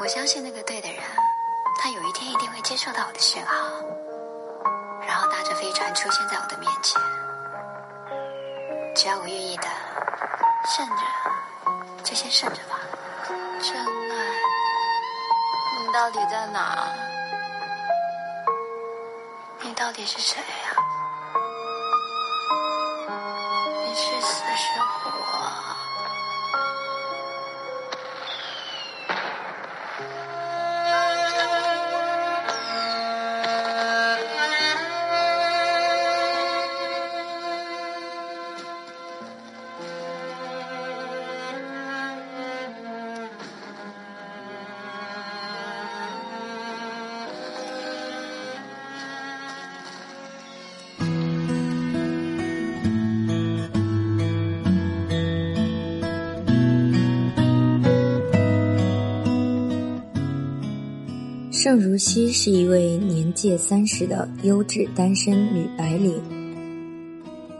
我相信那个对的人，他有一天一定会接受到我的讯号，然后搭着飞船出现在我的面前。只要我愿意的，顺着，就先顺着吧。真爱，你到底在哪？你到底是谁呀？你盛如熙是一位年届三十的优质单身女白领，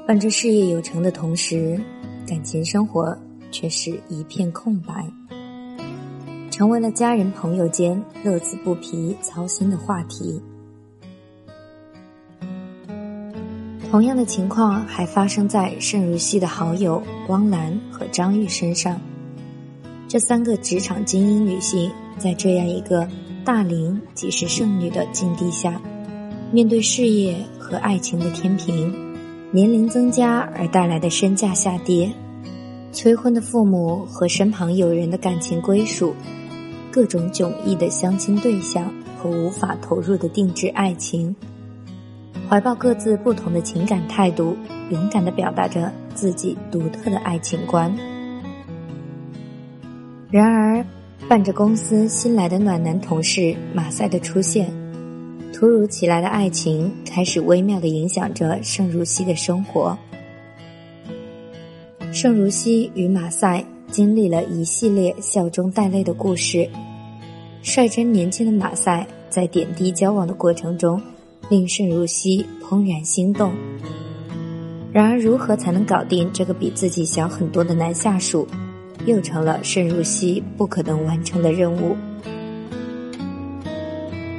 伴着事业有成的同时，感情生活却是一片空白，成为了家人朋友间乐此不疲、操心的话题。同样的情况还发生在盛如熙的好友汪兰和张玉身上，这三个职场精英女性在这样一个。大龄即是剩女的境地下，面对事业和爱情的天平，年龄增加而带来的身价下跌，催婚的父母和身旁友人的感情归属，各种迥异的相亲对象和无法投入的定制爱情，怀抱各自不同的情感态度，勇敢地表达着自己独特的爱情观。然而。伴着公司新来的暖男同事马赛的出现，突如其来的爱情开始微妙的影响着盛如熙的生活。盛如熙与马赛经历了一系列笑中带泪的故事，率真年轻的马赛在点滴交往的过程中，令盛如熙怦然心动。然而，如何才能搞定这个比自己小很多的男下属？又成了盛如熙不可能完成的任务。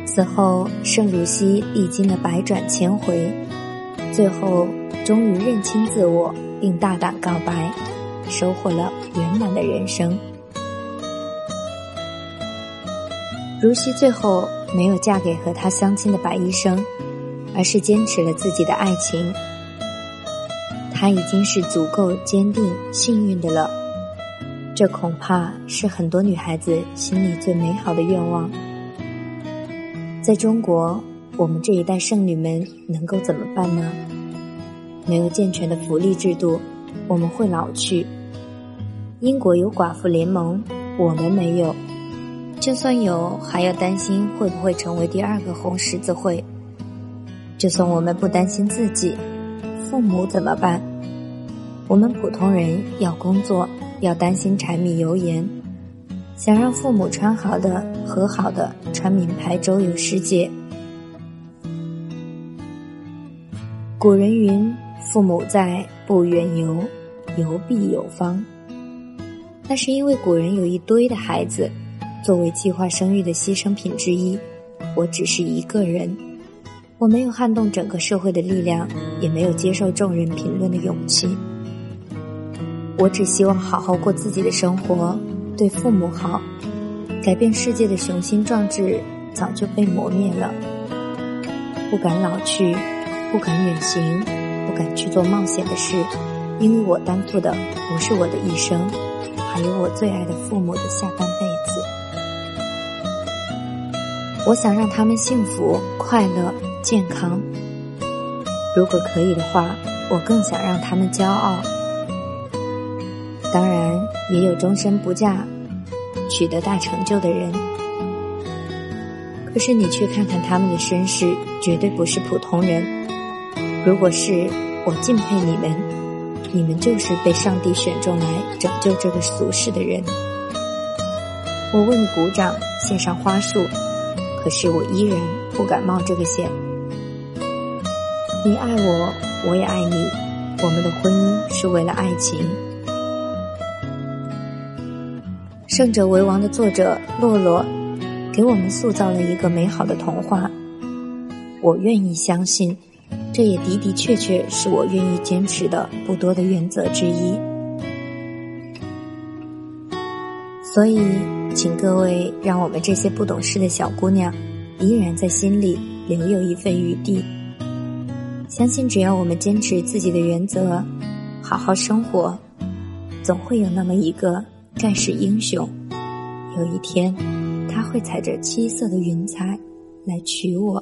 此后，盛如熙历经了百转千回，最后终于认清自我，并大胆告白，收获了圆满的人生。如熙最后没有嫁给和她相亲的白医生，而是坚持了自己的爱情。她已经是足够坚定、幸运的了。这恐怕是很多女孩子心里最美好的愿望。在中国，我们这一代剩女们能够怎么办呢？没有健全的福利制度，我们会老去。英国有寡妇联盟，我们没有。就算有，还要担心会不会成为第二个红十字会。就算我们不担心自己，父母怎么办？我们普通人要工作。要担心柴米油盐，想让父母穿好的、喝好的、穿名牌周游世界。古人云：“父母在，不远游，游必有方。”那是因为古人有一堆的孩子，作为计划生育的牺牲品之一。我只是一个人，我没有撼动整个社会的力量，也没有接受众人评论的勇气。我只希望好好过自己的生活，对父母好。改变世界的雄心壮志早就被磨灭了。不敢老去，不敢远行，不敢去做冒险的事，因为我担负的不是我的一生，还有我最爱的父母的下半辈子。我想让他们幸福、快乐、健康。如果可以的话，我更想让他们骄傲。当然，也有终身不嫁、取得大成就的人。可是你去看看他们的身世，绝对不是普通人。如果是我敬佩你们，你们就是被上帝选中来拯救这个俗世的人。我为你鼓掌，献上花束，可是我依然不敢冒这个险。你爱我，我也爱你，我们的婚姻是为了爱情。《胜者为王》的作者洛洛给我们塑造了一个美好的童话。我愿意相信，这也的的确确是我愿意坚持的不多的原则之一。所以，请各位让我们这些不懂事的小姑娘，依然在心里留有一份余地。相信只要我们坚持自己的原则，好好生活，总会有那么一个盖世英雄。有一天，他会踩着七色的云彩来娶我。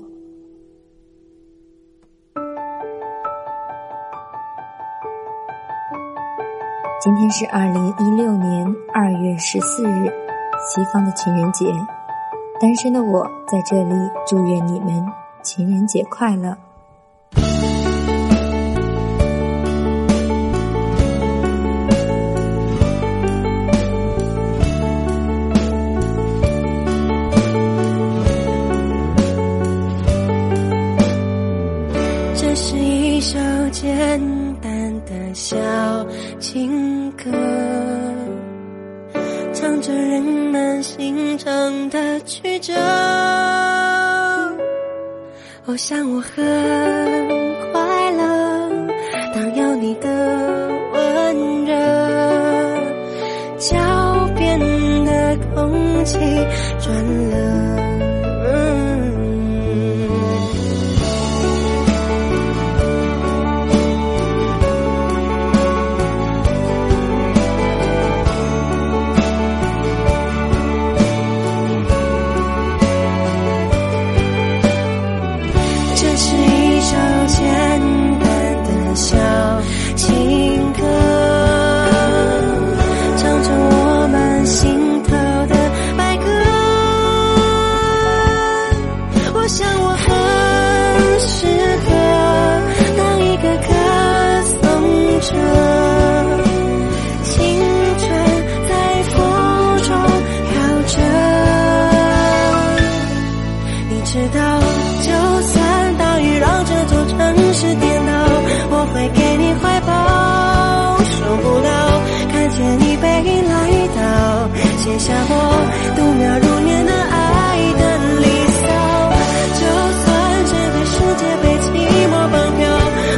今天是二零一六年二月十四日，西方的情人节。单身的我在这里祝愿你们情人节快乐。简单的小情歌，唱着人们心肠的曲折。我想我很快乐，当有你的温热，脚边的空气转了。写下我度秒如年的爱的离骚。就算整个世界被寂寞绑票，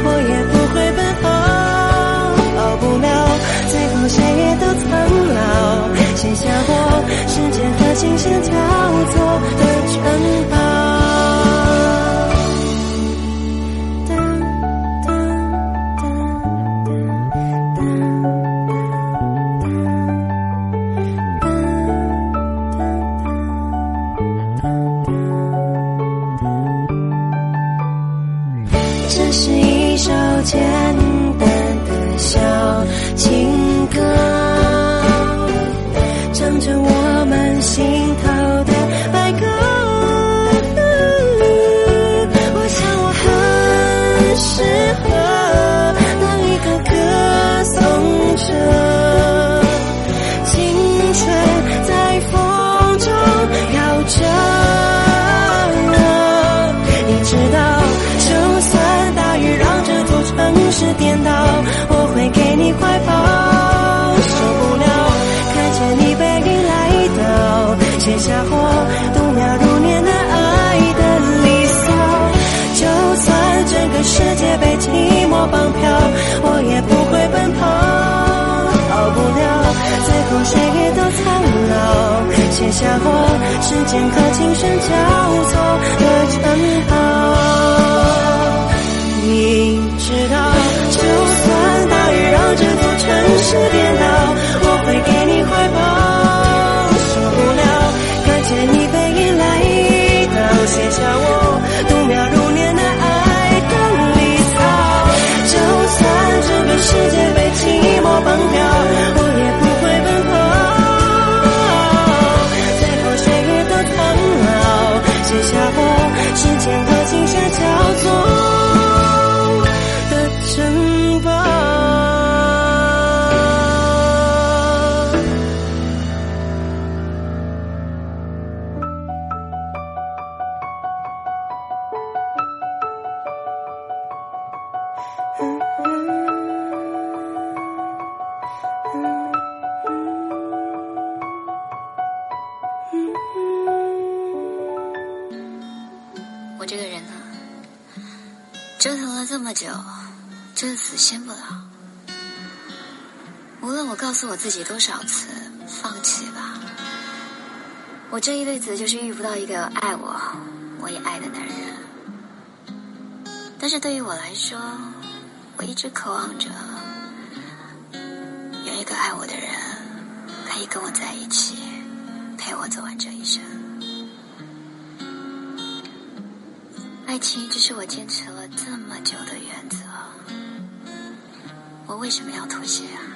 我也不会奔跑。跑不了，最后谁也都苍老，写下我时间和琴声交错这是一首简单的小时间和琴声交错的城这么久，这死心不了。无论我告诉我自己多少次放弃吧，我这一辈子就是遇不到一个爱我、我也爱的男人。但是对于我来说，我一直渴望着有一个爱我的人可以跟我在一起，陪我走完这一生。爱情只是我坚持了这么久，为什么要妥协啊？